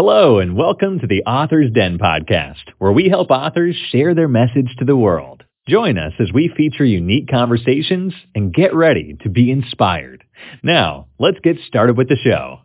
Hello, and welcome to the Author's Den podcast, where we help authors share their message to the world. Join us as we feature unique conversations and get ready to be inspired. Now, let's get started with the show.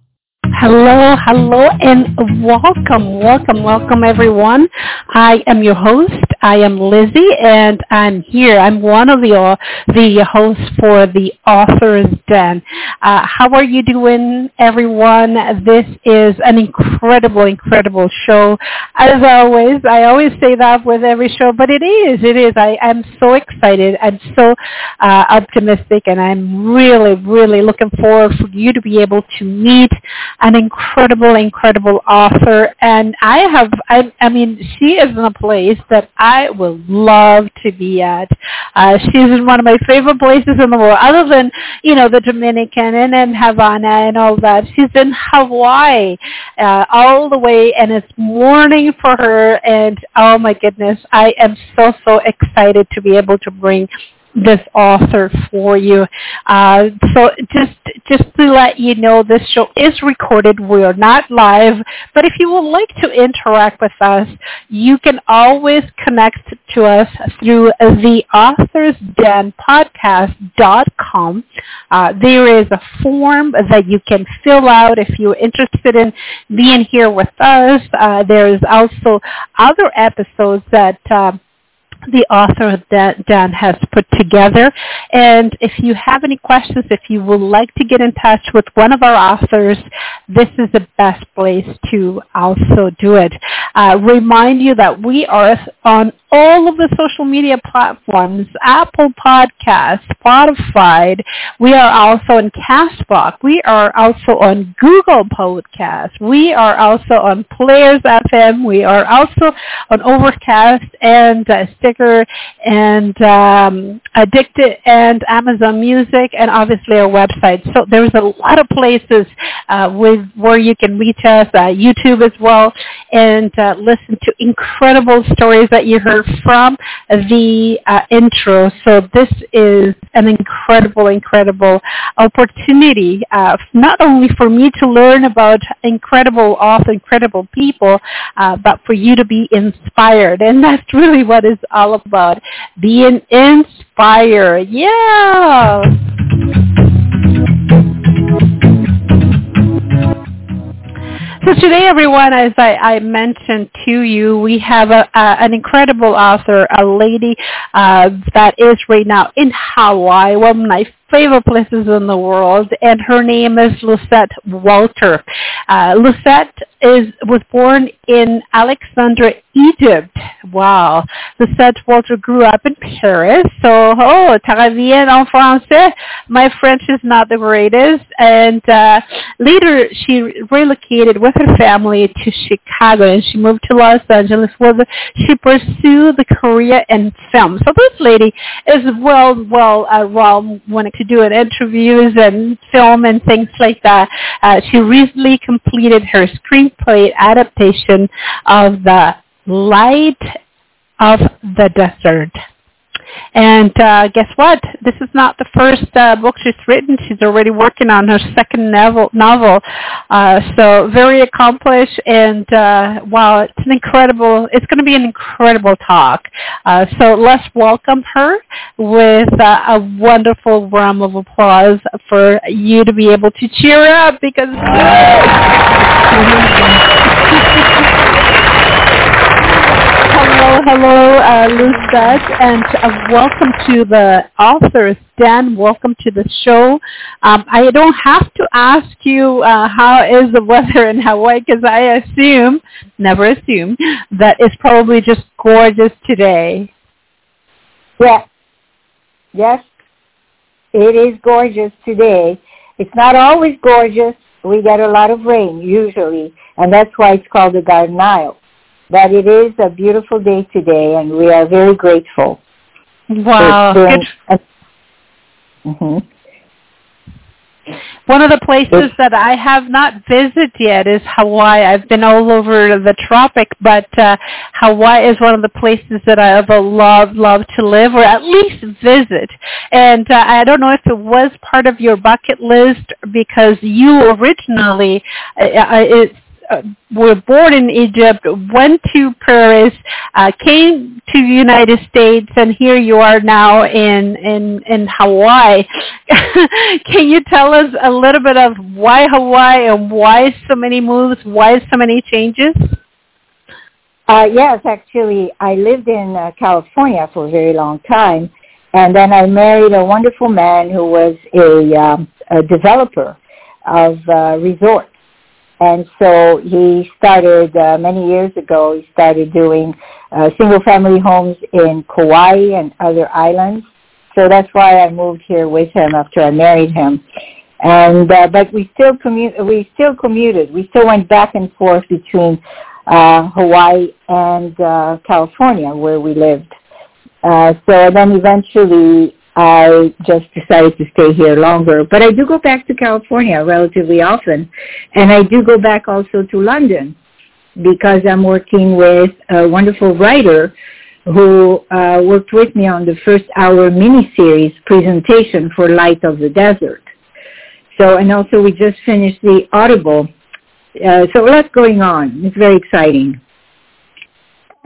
Hello, hello, and welcome, welcome, welcome everyone. I am your host. I am Lizzie, and I'm here. I'm one of the the hosts for the Authors Den. Uh, how are you doing, everyone? This is an incredible, incredible show. As always, I always say that with every show, but it is, it is. I am so excited. I'm so uh, optimistic, and I'm really, really looking forward for you to be able to meet an incredible, incredible author. And I have, I, I mean, she is in a place that I would love to be at. Uh, she's in one of my favorite places in the world, other than, you know, the Dominican and in Havana and all that. She's in Hawaii uh, all the way, and it's morning for her. And oh my goodness, I am so, so excited to be able to bring this author for you. Uh, so just just to let you know, this show is recorded. We are not live, but if you would like to interact with us, you can always connect to us through the Authors Den Podcast.com. Uh, there is a form that you can fill out if you're interested in being here with us. Uh, there is also other episodes that. The Authors Den has put together. And if you have any questions, if you would like to get in touch with one of our authors, this is the best place to also do it. Uh, remind you that we are on all of the social media platforms, Apple Podcasts, Spotify. We are also on Castbox. We are also on Google Podcasts. We are also on Players FM. We are also on Overcast and uh, And um, Addicted and Amazon Music and obviously our website. So there's a lot of places uh, with where you can reach us, uh, YouTube as well, and uh, listen to incredible stories that you heard from the uh, intro. So this is an incredible, incredible opportunity, uh, not only for me to learn about incredible authors, incredible people, uh, but for you to be inspired. And that's really what is all about, being inspired. Yeah! So today, everyone, as I, I, mentioned to you, we have a, a, an incredible author, a lady uh, that is right now in Hawaii, one my favorite places in the world, and her name is Lucette Walter. Uh, Lucette is was born in Alexandria, Egypt. Wow. Lucette Walter grew up in Paris. So, oh, travailler en français. My French is not the greatest. And uh, later, she relocated with her family to Chicago, and she moved to Los Angeles where she pursued the career in film. So this lady is well, well, uh, well when it to do interviews and film and things like that. Uh, she recently completed her screenplay adaptation of The Light of the Desert. And uh, guess what? This is not the first uh, book she's written. She's already working on her second novel. novel. Uh, so very accomplished, and uh, wow, it's an incredible. It's going to be an incredible talk. Uh, so let's welcome her with uh, a wonderful round of applause for you to be able to cheer up because. Hello, uh, Lucette, and uh, welcome to the Authors Den. Welcome to the show. Um, I don't have to ask you uh, how is the weather in Hawaii because I assume, never assume, that it's probably just gorgeous today. Yes, yes, it is gorgeous today. It's not always gorgeous. We get a lot of rain usually, and that's why it's called the Garden Isle that it is a beautiful day today, and we are very grateful. Wow. Good. mm-hmm. One of the places that I have not visited yet is Hawaii. I've been all over the tropic, but uh, Hawaii is one of the places that I have love, love to live or at least visit. And uh, I don't know if it was part of your bucket list because you originally, uh, uh it's uh, were born in Egypt, went to Paris, uh, came to the United States, and here you are now in in in Hawaii. Can you tell us a little bit of why Hawaii and why so many moves, why so many changes? Uh, yes, actually, I lived in uh, California for a very long time, and then I married a wonderful man who was a, um, a developer of uh, resorts. And so he started uh, many years ago. He started doing uh, single-family homes in Kauai and other islands. So that's why I moved here with him after I married him. And uh, but we still commute, we still commuted. We still went back and forth between uh, Hawaii and uh, California, where we lived. Uh, so then eventually I just decided to stay here longer. But I do go back to California relatively often, and I do go back also to London because I'm working with a wonderful writer who uh, worked with me on the first hour miniseries presentation for Light of the Desert. So, and also we just finished the Audible. Uh, so a lot going on. It's very exciting.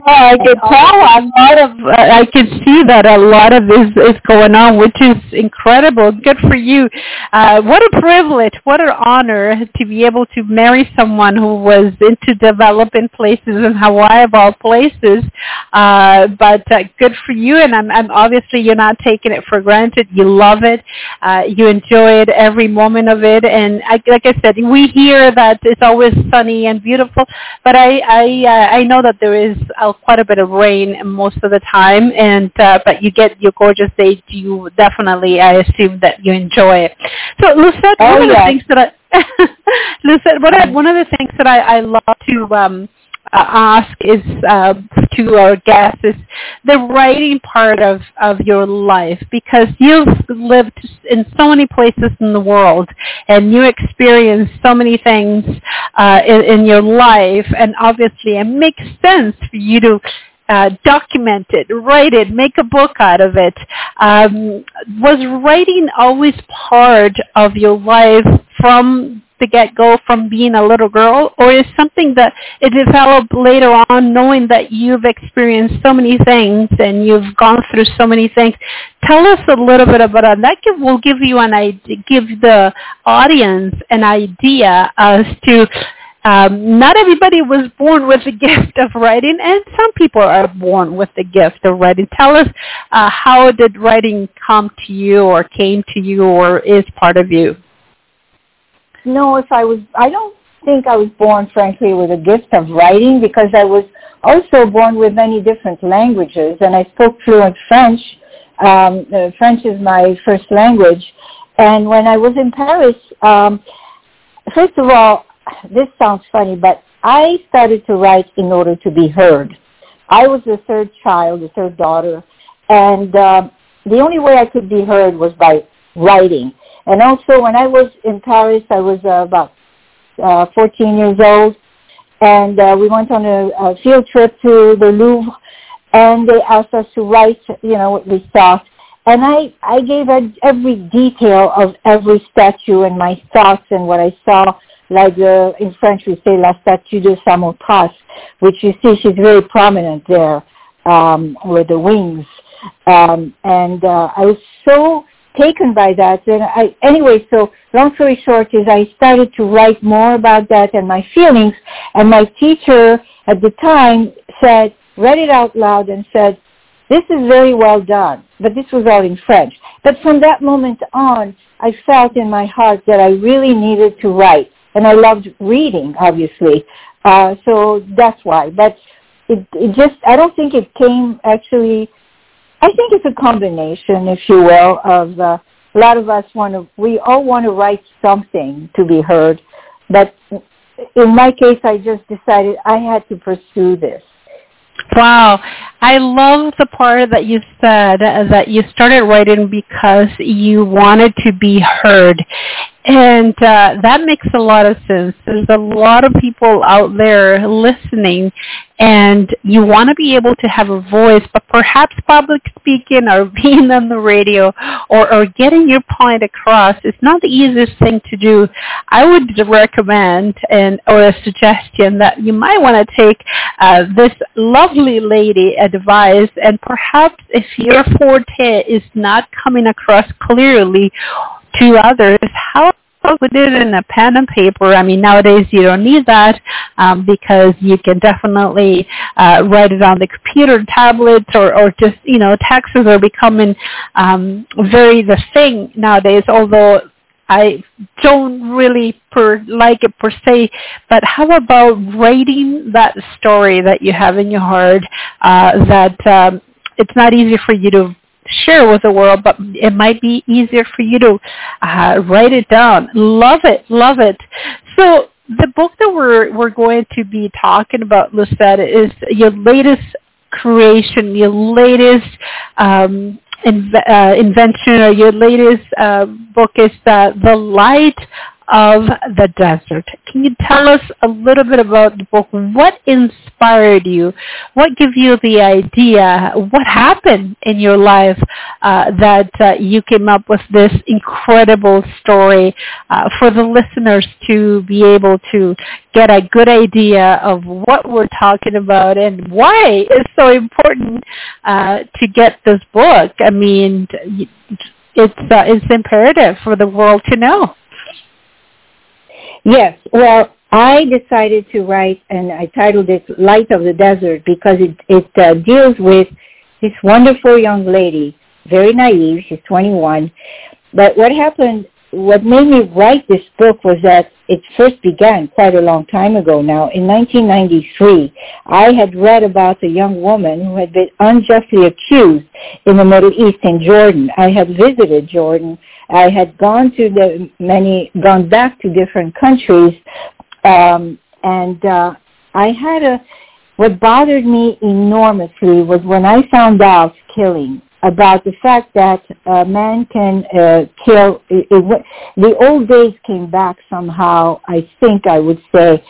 I can tell a lot of. Uh, I can see that a lot of is is going on, which is incredible. Good for you. Uh, what a privilege! What an honor to be able to marry someone who was into developing places in Hawaii, of all places. Uh, but uh, good for you, and I'm, I'm obviously you're not taking it for granted. You love it. Uh, you enjoy it every moment of it, and I, like I said, we hear that it's always sunny and beautiful, but I I uh, I know that there is. A quite a bit of rain most of the time, and uh, but you get your gorgeous days. You definitely, I assume that you enjoy it. So, Lucette, oh, one of the things that I, Lucette, what I, one of the things that I, I love to um, uh, ask is uh, to our guests is the writing part of, of your life because you've lived in so many places in the world and you experienced so many things uh, in, in your life and obviously it makes sense for you to uh, document it, write it, make a book out of it. Um, was writing always part of your life from the get-go from being a little girl, or is something that it developed later on, knowing that you've experienced so many things and you've gone through so many things? Tell us a little bit about that. That will give you an idea, give the audience an idea as to um, not everybody was born with the gift of writing, and some people are born with the gift of writing. Tell us uh, how did writing come to you, or came to you, or is part of you? Know if I was, I don't think I was born, frankly, with a gift of writing because I was also born with many different languages and I spoke fluent French. Um, uh, French is my first language. And when I was in Paris, um, first of all, this sounds funny, but I started to write in order to be heard. I was the third child, the third daughter, and uh, the only way I could be heard was by writing. And also when I was in Paris, I was uh, about uh, 14 years old, and uh, we went on a, a field trip to the Louvre, and they asked us to write, you know, what we saw. And I, I gave every detail of every statue and my thoughts and what I saw, like uh, in French we say La Statue de Samothrace, which you see she's very prominent there um, with the wings. Um, and uh, I was so taken by that. And I, anyway, so long story short is I started to write more about that and my feelings. And my teacher at the time said, read it out loud and said, this is very well done. But this was all in French. But from that moment on, I felt in my heart that I really needed to write. And I loved reading, obviously. Uh, so that's why. But it, it just, I don't think it came actually I think it's a combination, if you will, of uh, a lot of us want to, we all want to write something to be heard, but in my case, I just decided I had to pursue this. Wow. I love the part that you said that you started writing because you wanted to be heard. And uh, that makes a lot of sense. There's a lot of people out there listening and you want to be able to have a voice, but perhaps public speaking or being on the radio or, or getting your point across is not the easiest thing to do. I would recommend and or a suggestion that you might want to take uh, this lovely lady advice and perhaps if your forte is not coming across clearly to others, how put it in a pen and paper. I mean, nowadays you don't need that um, because you can definitely uh, write it on the computer, tablets, or, or just, you know, texts are becoming um, very the thing nowadays, although I don't really per, like it per se, but how about writing that story that you have in your heart uh, that um, it's not easy for you to share with the world, but it might be easier for you to uh, write it down. Love it, love it. So the book that we're we're going to be talking about, Lucette, is your latest creation, your latest um, inv- uh, invention, or your latest uh, book is the the light of the desert. Can you tell us a little bit about the book? What inspired you? What gave you the idea? What happened in your life uh, that uh, you came up with this incredible story uh, for the listeners to be able to get a good idea of what we're talking about and why it's so important uh, to get this book? I mean, it's uh, it's imperative for the world to know. Yes. Well, I decided to write, and I titled it "Light of the Desert" because it it uh, deals with this wonderful young lady, very naive. She's 21, but what happened? What made me write this book was that it first began quite a long time ago now. In 1993, I had read about a young woman who had been unjustly accused in the Middle East in Jordan. I had visited Jordan I had gone to the many, gone back to different countries, um, and uh, I had a. What bothered me enormously was when I found out killing about the fact that a man can uh, kill. It, it, the old days came back somehow. I think I would say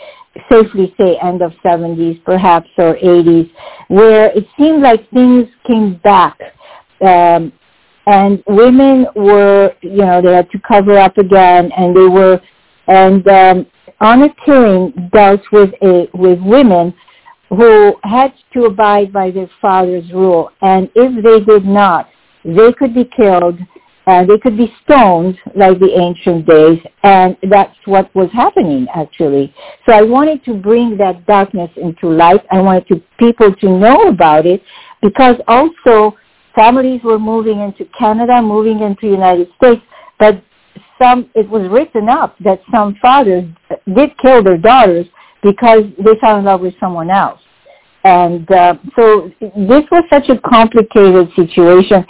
safely say end of 70s perhaps or 80s where it seemed like things came back um, and women were, you know, they had to cover up again, and they were, and um, Honor Killing dealt with a with women who had to abide by their father's rule, and if they did not, they could be killed, and they could be stoned like the ancient days, and that's what was happening actually. So I wanted to bring that darkness into light. I wanted to, people to know about it, because also families were moving into Canada, moving into United States, but some, it was written up that some fathers did kill their daughters because they fell in love with someone else. And uh, so this was such a complicated situation.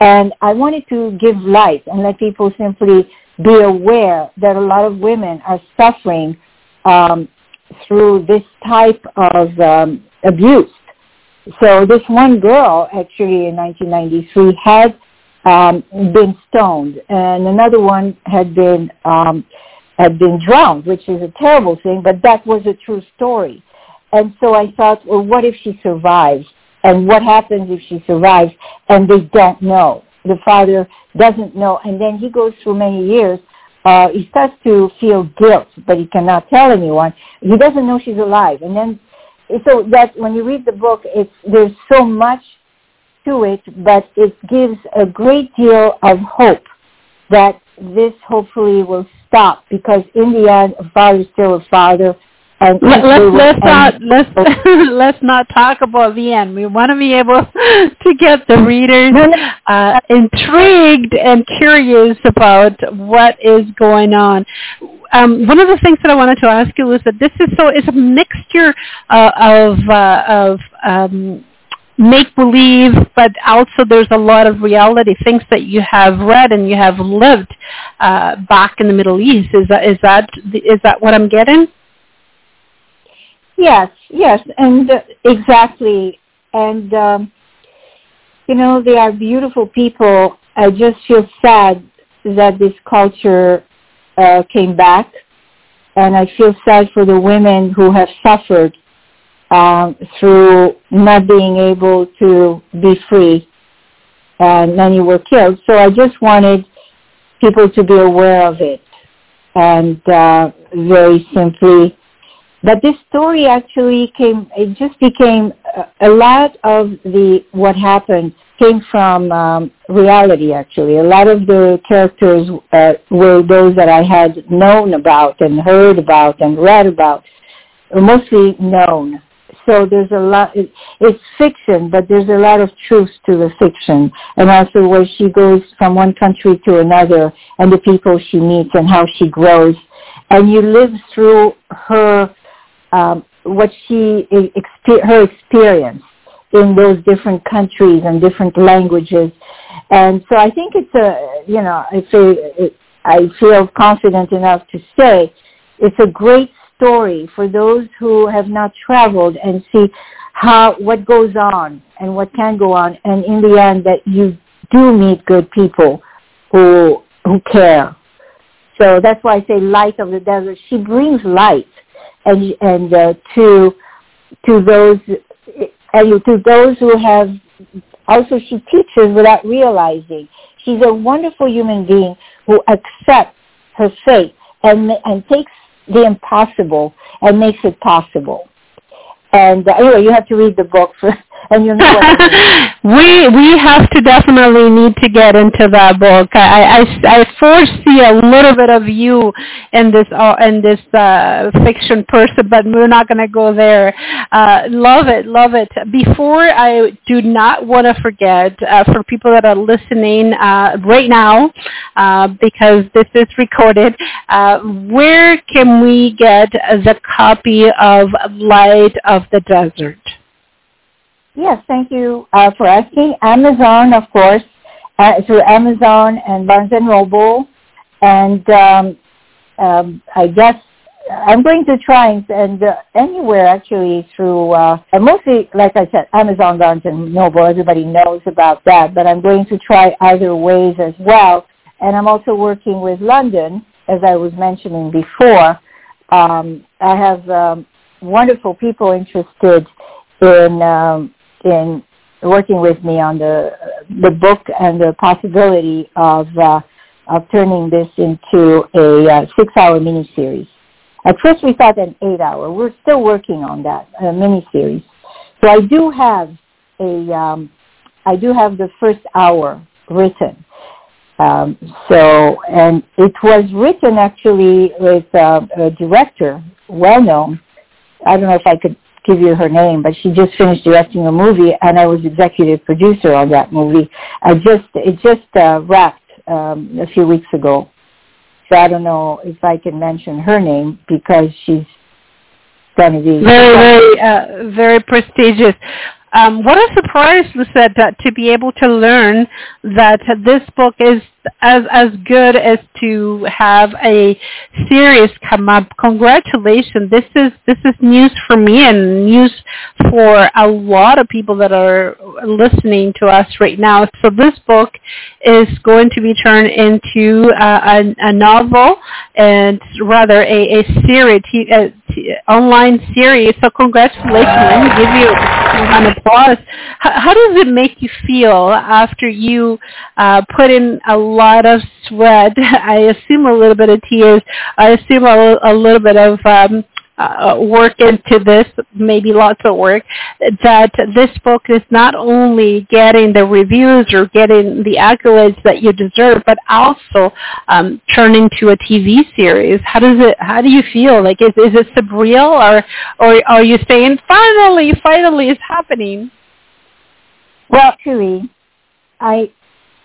And I wanted to give light and let people simply be aware that a lot of women are suffering um, through this type of um, abuse. So this one girl, actually in 1993, had um, been stoned, and another one had been um, had been drowned, which is a terrible thing, but that was a true story. And so I thought, well, what if she survives? And what happens if she survives and they don't know? The father doesn't know, and then he goes through many years. Uh, he starts to feel guilt, but he cannot tell anyone. He doesn't know she's alive, and then so that when you read the book, it's there's so much to it, but it gives a great deal of hope that this hopefully will stop because in the end, a father is still a father. And Let, let's let's not let's let's not talk about the end. We want to be able to get the readers uh, intrigued and curious about what is going on um, one of the things that I wanted to ask you is that this is so it's a mixture uh, of uh, of um, make believe, but also there's a lot of reality things that you have read and you have lived uh, back in the Middle East. Is that is that is that what I'm getting? Yes, yes, and uh, exactly, and um, you know they are beautiful people. I just feel sad that this culture uh, came back, and I feel sad for the women who have suffered um, through not being able to be free, and many were killed. So I just wanted people to be aware of it, and uh, very simply. But this story actually came. It just became a lot of the what happened came from um, reality. Actually, a lot of the characters uh, were those that I had known about and heard about and read about, mostly known. So there's a lot it, it's fiction but there's a lot of truth to the fiction. And also where she goes from one country to another and the people she meets and how she grows. And you live through her um, what she her experience in those different countries and different languages. And so i think it's a you know i feel i feel confident enough to say it's a great story for those who have not traveled and see how what goes on and what can go on. And in the end that you do meet good people who who care. So that's why i say light of the desert. She brings light and and uh, to to those and to those who have also she teaches without realizing she's a wonderful human being who accepts her fate and and takes the impossible and makes it possible. And uh, anyway, you have to read the book for, and you know we we have to definitely need to get into that book. I I, I foresee a little bit of you in this uh, in this uh, fiction person, but we're not going to go there. Uh, love it, love it. Before I do not want to forget uh, for people that are listening uh, right now, uh, because this is recorded. Uh, where can we get the copy of Light of the Desert? Yes, thank you uh, for asking. Amazon, of course, uh, through Amazon and Barnes and Noble, and um, um, I guess I'm going to try and, and uh, anywhere actually through uh, mostly, like I said, Amazon, Barnes and Noble. Everybody knows about that, but I'm going to try other ways as well. And I'm also working with London, as I was mentioning before. Um, I have um, wonderful people interested in um, in working with me on the the book and the possibility of uh, of turning this into a uh, six-hour miniseries. At first, we thought an eight-hour. We're still working on that a miniseries. So I do have a um, I do have the first hour written. Um, so and it was written actually with uh, a director, well known. I don't know if I could give you her name, but she just finished directing a movie, and I was executive producer on that movie. I just it just uh, wrapped um, a few weeks ago, so I don't know if I can mention her name because she's going to be very very uh, very prestigious. Um, what a surprise, Lucette, to be able to learn that this book is as as good as to have a series come up. Congratulations! This is this is news for me and news for a lot of people that are listening to us right now. So this book is going to be turned into a, a, a novel and rather a, a series, a, a online series. So congratulations! Let me give you an applause. How, how does it make you feel after you uh, put in a lot of sweat. I assume a little bit of tears. I assume a, a little bit of um, uh, work into this, maybe lots of work, that this book is not only getting the reviews or getting the accolades that you deserve, but also um, turning to a TV series. How does it? How do you feel? Like, is is it surreal, or or are you saying finally, finally, it's happening? Well, actually, I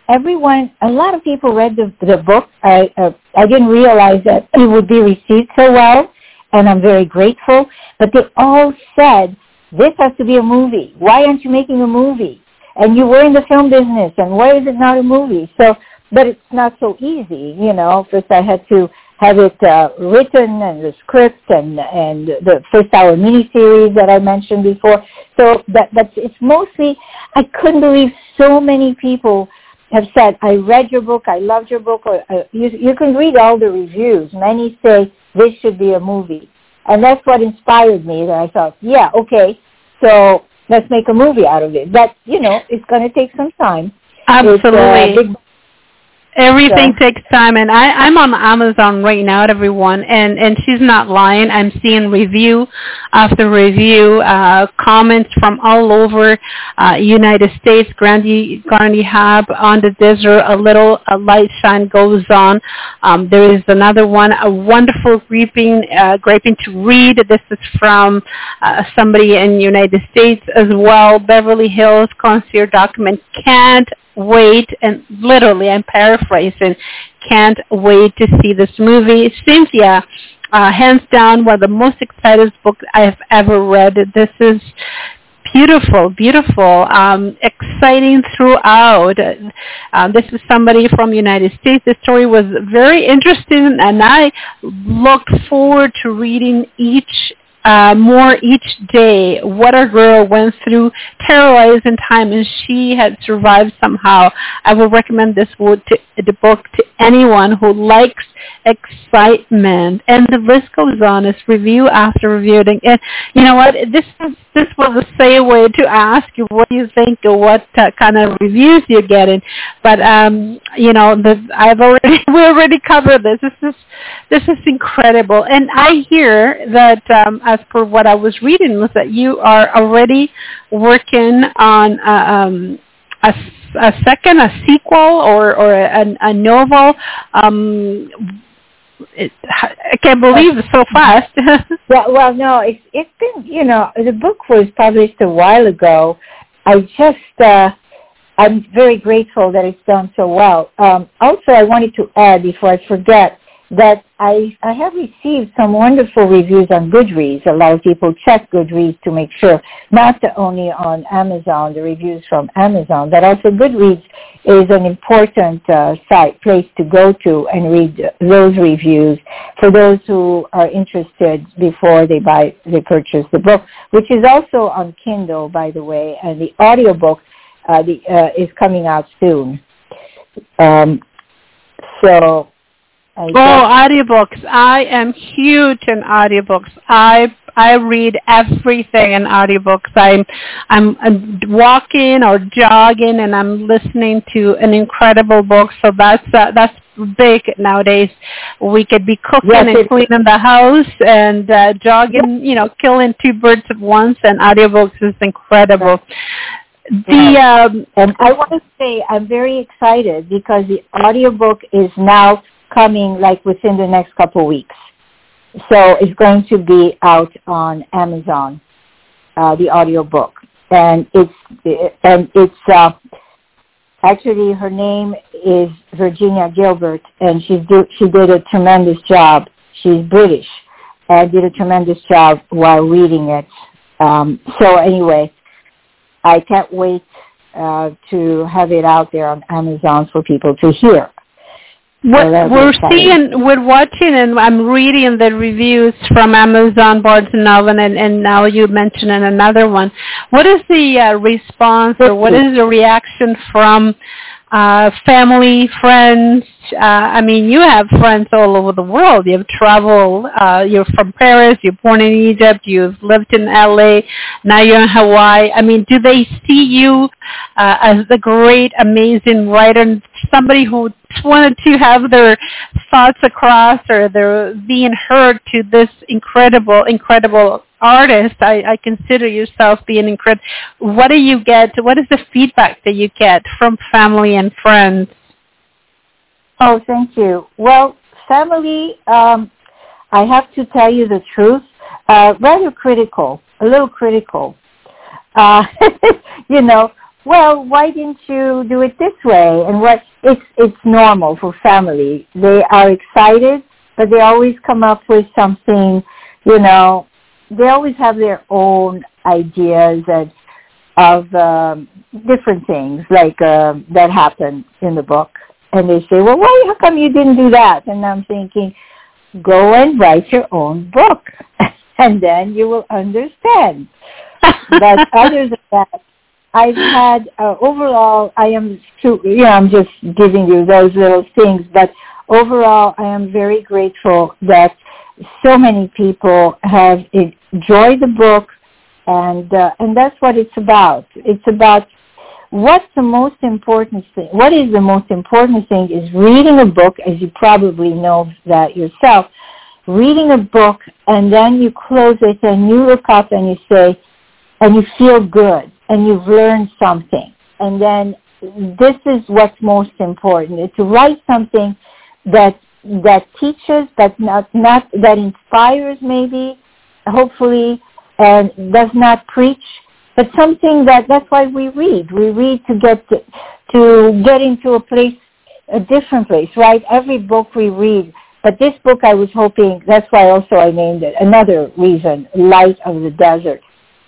everyone, a lot of people read the, the book. I, uh, I didn't realize that it would be received so well, and I'm very grateful. But they all said, this has to be a movie. Why aren't you making a movie? And you were in the film business, and why is it not a movie? So, but it's not so easy, you know. First, I had to have it uh, written and the script and and the first hour miniseries that I mentioned before. So that that's it's mostly I couldn't believe so many people have said, I read your book, I loved your book, or uh, you, you can read all the reviews. Many say this should be a movie. And that's what inspired me that I thought, yeah, okay, so let's make a movie out of it. But, you know, it's going to take some time. Uh, Absolutely. Everything so. takes time, and I, I'm on Amazon right now, everyone, and and she's not lying. I'm seeing review after review, uh, comments from all over uh, United States. Grandy Garney Hab on the desert, a little a light shine goes on. Um, there is another one, a wonderful graping, uh, graping to read. This is from uh, somebody in United States as well. Beverly Hills Concierge document can't wait, and literally I'm paraphrasing, can't wait to see this movie. Cynthia, uh, hands down, one of the most exciting books I've ever read. This is beautiful, beautiful, um, exciting throughout. Um, this is somebody from United States. The story was very interesting, and I look forward to reading each uh, more each day what a girl went through terrorizing time and she had survived somehow. I will recommend this book to, the book to anyone who likes excitement. And the list goes on. It's review after review. And you know what? This is, this was a safe way to ask you what you think or what uh, kind of reviews you're getting. But um, you know, the, I've already we already covered this. This is this is incredible. And I hear that um, as per what I was reading was that you are already working on uh, um, a, a second, a sequel, or or a, a novel. Um, it, I can't believe it so fast. well, well, no, it's it's been you know the book was published a while ago. I just uh, I'm very grateful that it's done so well. Um, also, I wanted to add before I forget that I, I have received some wonderful reviews on Goodreads. A lot of people check Goodreads to make sure, not only on Amazon, the reviews from Amazon, but also Goodreads is an important uh, site, place to go to and read those reviews for those who are interested before they buy, they purchase the book, which is also on Kindle, by the way, and the audiobook uh, the, uh, is coming out soon. Um, so I oh, audiobooks. I am huge in audiobooks. I I read everything in audiobooks. I'm I'm, I'm walking or jogging and I'm listening to an incredible book. So that's uh, that's big nowadays. We could be cooking yes, and cleaning the house and uh, jogging, you know, killing two birds at once. And audiobooks is incredible. The um, and I want to say I'm very excited because the audiobook is now coming like within the next couple weeks. So it's going to be out on Amazon, uh, the audio book, and it's and it's uh, actually her name is Virginia Gilbert, and she's do, she did a tremendous job. She's British, and did a tremendous job while reading it. Um, so anyway, I can't wait uh, to have it out there on Amazon for people to hear. What we're seeing, we're watching, and I'm reading the reviews from Amazon, Barnes and Noble, and, and now you mentioned another one. What is the uh, response, or what is the reaction from uh, family, friends. Uh, I mean, you have friends all over the world. You've traveled. Uh, you're from Paris. You're born in Egypt. You've lived in LA. Now you're in Hawaii. I mean, do they see you uh, as the great, amazing writer, somebody who wanted to have their thoughts across or they're being heard to this incredible, incredible artist, I, I consider yourself being incredible. What do you get? What is the feedback that you get from family and friends? Oh, thank you. Well, family, um, I have to tell you the truth, uh, rather critical, a little critical. Uh, you know, well, why didn't you do it this way? And what it's it's normal for family. They are excited, but they always come up with something, you know, they always have their own ideas and of um, different things like uh, that happen in the book, and they say, "Well, why? How come you didn't do that?" And I'm thinking, go and write your own book, and then you will understand. but other than that, I've had uh, overall. I am, too, you know, I'm just giving you those little things, but overall, I am very grateful that so many people have enjoyed the book, and uh, and that's what it's about. It's about what's the most important thing. What is the most important thing is reading a book, as you probably know that yourself. Reading a book, and then you close it, and you look up and you say, and you feel good, and you've learned something, and then this is what's most important: to write something that that teaches, that not not that inspires, maybe, hopefully, and does not preach, but something that that's why we read. We read to get to, to get into a place, a different place, right? Every book we read. But this book I was hoping, that's why also I named it, another reason, Light of the Desert.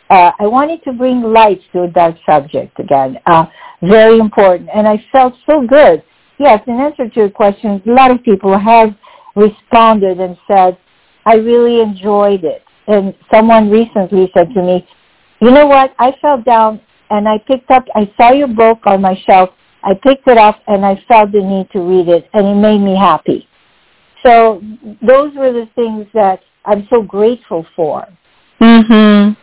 Uh, I wanted to bring light to that subject again. Uh, very important. And I felt so good. Yes, in answer to your question, a lot of people have responded and said, I really enjoyed it. And someone recently said to me, you know what, I fell down and I picked up, I saw your book on my shelf, I picked it up and I felt the need to read it and it made me happy. So those were the things that I'm so grateful for. Mhm.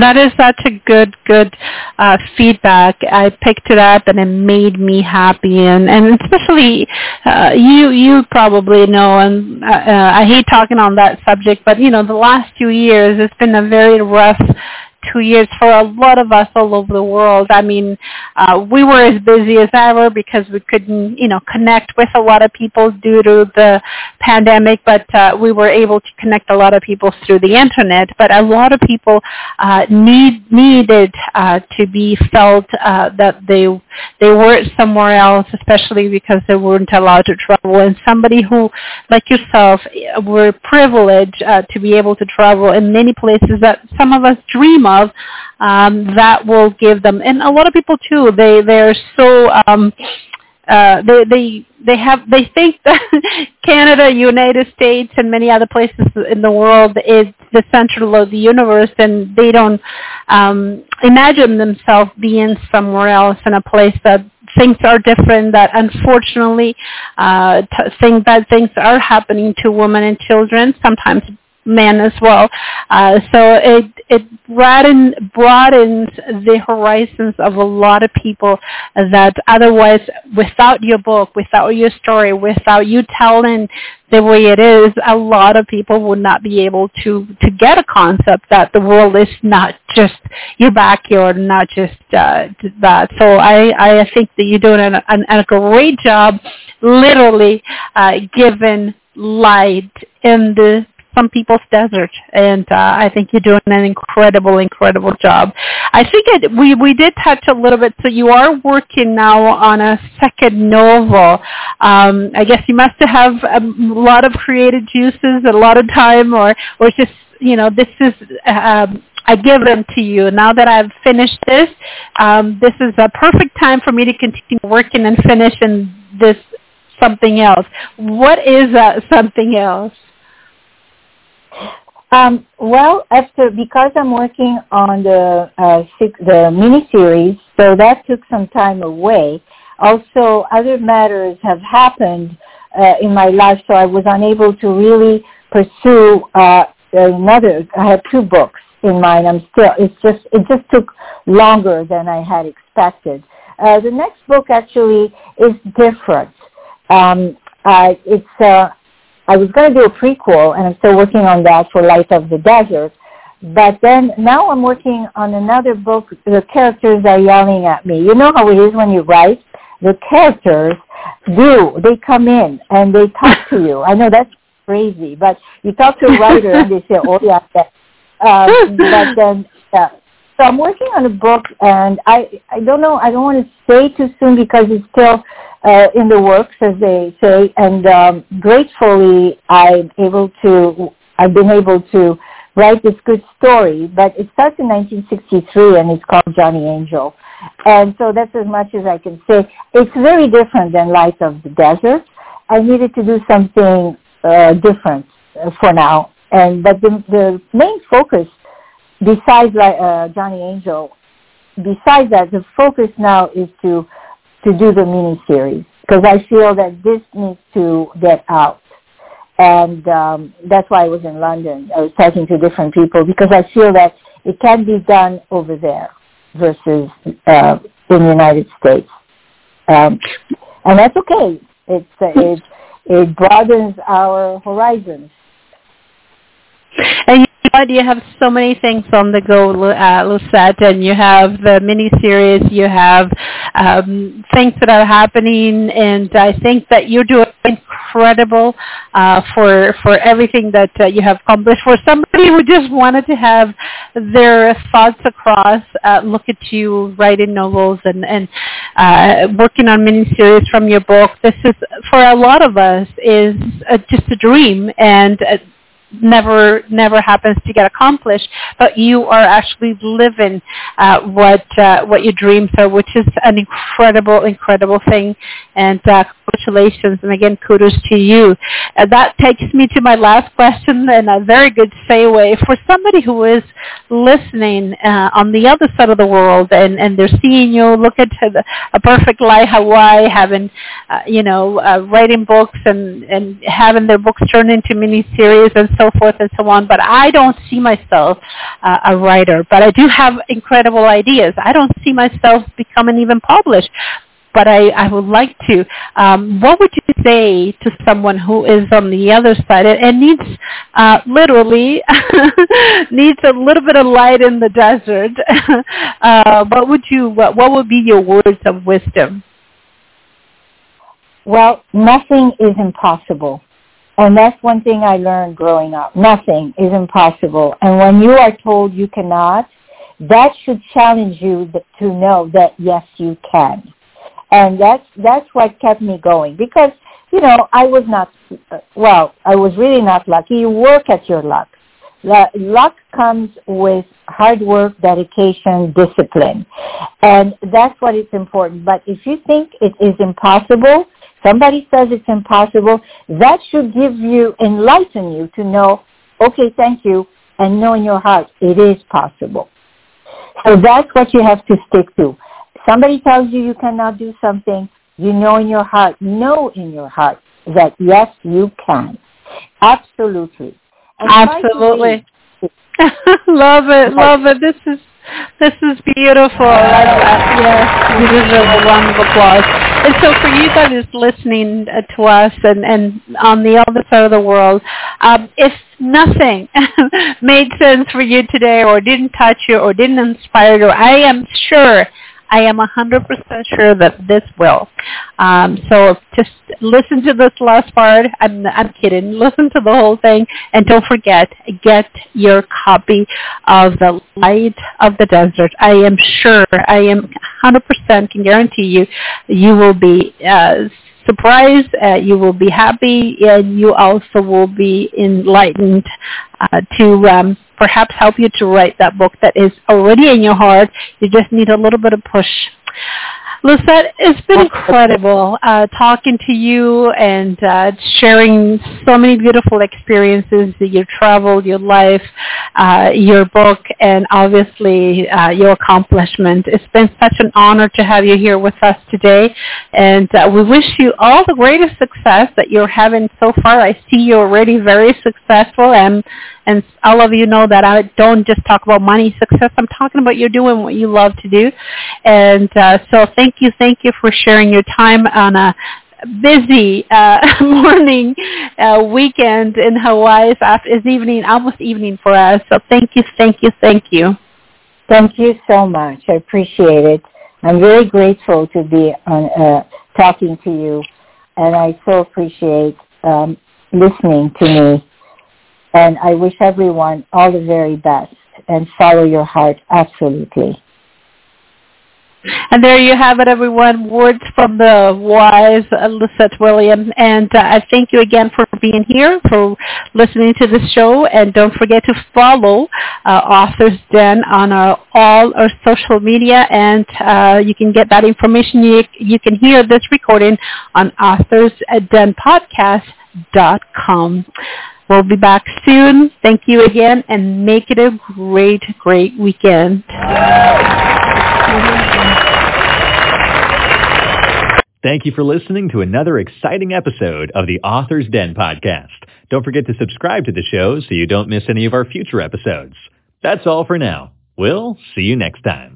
That is such a good, good uh, feedback. I picked it up and it made me happy, and and especially uh, you you probably know, and uh, uh I hate talking on that subject, but you know the last few years it's been a very rough two years for a lot of us all over the world. I mean, uh, we were as busy as ever because we couldn't, you know, connect with a lot of people due to the pandemic, but uh, we were able to connect a lot of people through the internet. But a lot of people uh, need needed uh, to be felt uh, that they they were somewhere else, especially because they weren't allowed to travel. And somebody who, like yourself, were privileged uh, to be able to travel in many places that some of us dream of of, um, that will give them, and a lot of people too, they, they're so, um, uh, they, they, they have, they think that Canada, United States, and many other places in the world is the center of the universe, and they don't um, imagine themselves being somewhere else in a place that things are different, that unfortunately uh, t- think bad things are happening to women and children, sometimes men as well. Uh, so it it broaden, broadens the horizons of a lot of people that otherwise, without your book, without your story, without you telling the way it is, a lot of people would not be able to to get a concept that the world is not just your backyard, not just uh, that. So I I think that you're doing an, an, a great job, literally uh, giving light in the some people's desert, and uh, I think you're doing an incredible, incredible job. I think it, we we did touch a little bit. So you are working now on a second novel. Um, I guess you must have a lot of creative juices, a lot of time, or or just you know this is. Um, I give them to you. Now that I've finished this, um, this is a perfect time for me to continue working and finishing this something else. What is that something else? Um, well, after because I'm working on the uh, six, the miniseries, so that took some time away. Also, other matters have happened uh, in my life, so I was unable to really pursue uh, another. I have two books in mind. I'm still. It's just it just took longer than I had expected. Uh, the next book actually is different. Um, uh, it's uh, I was going to do a prequel, and I'm still working on that for Light of the Desert. But then now I'm working on another book. The characters are yelling at me. You know how it is when you write? The characters do. They come in and they talk to you. I know that's crazy, but you talk to a writer and they say, "Oh yeah." That. Uh, but then. So I'm working on a book, and I I don't know. I don't want to say too soon because it's still uh, in the works, as they say, and um, gratefully I'm able to, I've been able to write this good story, but it starts in 1963 and it's called Johnny Angel. And so that's as much as I can say. It's very different than Light of the Desert. I needed to do something uh, different uh, for now. And but the, the main focus, besides uh, Johnny Angel, besides that, the focus now is to to do the mini series because I feel that this needs to get out. and um, that's why I was in London. I was talking to different people because I feel that it can be done over there versus uh, in the United States, um, and that's okay. It's uh, it it broadens our horizons. And you have so many things on the go, uh, Lucette, and you have the mini-series, you have um, things that are happening, and I think that you're doing incredible uh, for for everything that uh, you have accomplished. For somebody who just wanted to have their thoughts across, uh, look at you writing novels and and uh, working on miniseries from your book. This is for a lot of us is uh, just a dream, and uh, never never happens to get accomplished, but you are actually living uh, what uh, what your dreams are, which is an incredible incredible thing. And uh, congratulations, and again kudos to you. Uh, that takes me to my last question, and a very good segue for somebody who is listening uh, on the other side of the world, and and they're seeing you look at a perfect life Hawaii, having uh, you know writing books and and having their books turned into mini series and so so forth and so on. But I don't see myself uh, a writer. But I do have incredible ideas. I don't see myself becoming even published but I, I would like to. Um, what would you say to someone who is on the other side and needs, uh, literally, needs a little bit of light in the desert? uh, what would you? What, what would be your words of wisdom? Well, nothing is impossible. And that's one thing I learned growing up. Nothing is impossible. And when you are told you cannot, that should challenge you to know that yes, you can. And that's, that's what kept me going because, you know, I was not, well, I was really not lucky. You work at your luck. Luck comes with hard work, dedication, discipline. And that's what is important. But if you think it is impossible, somebody says it's impossible, that should give you, enlighten you to know, okay, thank you, and know in your heart it is possible. So that's what you have to stick to. Somebody tells you you cannot do something, you know in your heart, know in your heart that yes, you can. Absolutely. And Absolutely. love it, love it. This is this is beautiful. I, I, yes, you deserve a round of applause. And so for you that is listening uh, to us and, and on the other side of the world, um, if nothing made sense for you today or didn't touch you or didn't inspire you, I am sure I am 100% sure that this will. Um, so just listen to this last part. I'm, I'm kidding. Listen to the whole thing. And don't forget, get your copy of The Light of the Desert. I am sure, I am 100% can guarantee you, you will be uh, surprised, uh, you will be happy, and you also will be enlightened uh, to um, perhaps help you to write that book that is already in your heart. You just need a little bit of push. Lucette, it's been incredible uh, talking to you and uh, sharing so many beautiful experiences, your travel, your life, uh, your book, and obviously uh, your accomplishment. It's been such an honor to have you here with us today, and uh, we wish you all the greatest success that you're having so far. I see you're already very successful, and and all of you know that I don't just talk about money success. I'm talking about you doing what you love to do. And uh, so thank you, thank you for sharing your time on a busy uh, morning uh, weekend in Hawaii. It's, it's evening, almost evening for us. So thank you, thank you, thank you. Thank you so much. I appreciate it. I'm very grateful to be on, uh, talking to you, and I so appreciate um, listening to me and I wish everyone all the very best and follow your heart absolutely. And there you have it, everyone. Words from the wise Lucette William. And uh, I thank you again for being here, for listening to the show. And don't forget to follow uh, Authors Den on our, all our social media. And uh, you can get that information. You, you can hear this recording on authorsdenpodcast.com. We'll be back soon. Thank you again and make it a great, great weekend. Thank you for listening to another exciting episode of the Author's Den podcast. Don't forget to subscribe to the show so you don't miss any of our future episodes. That's all for now. We'll see you next time.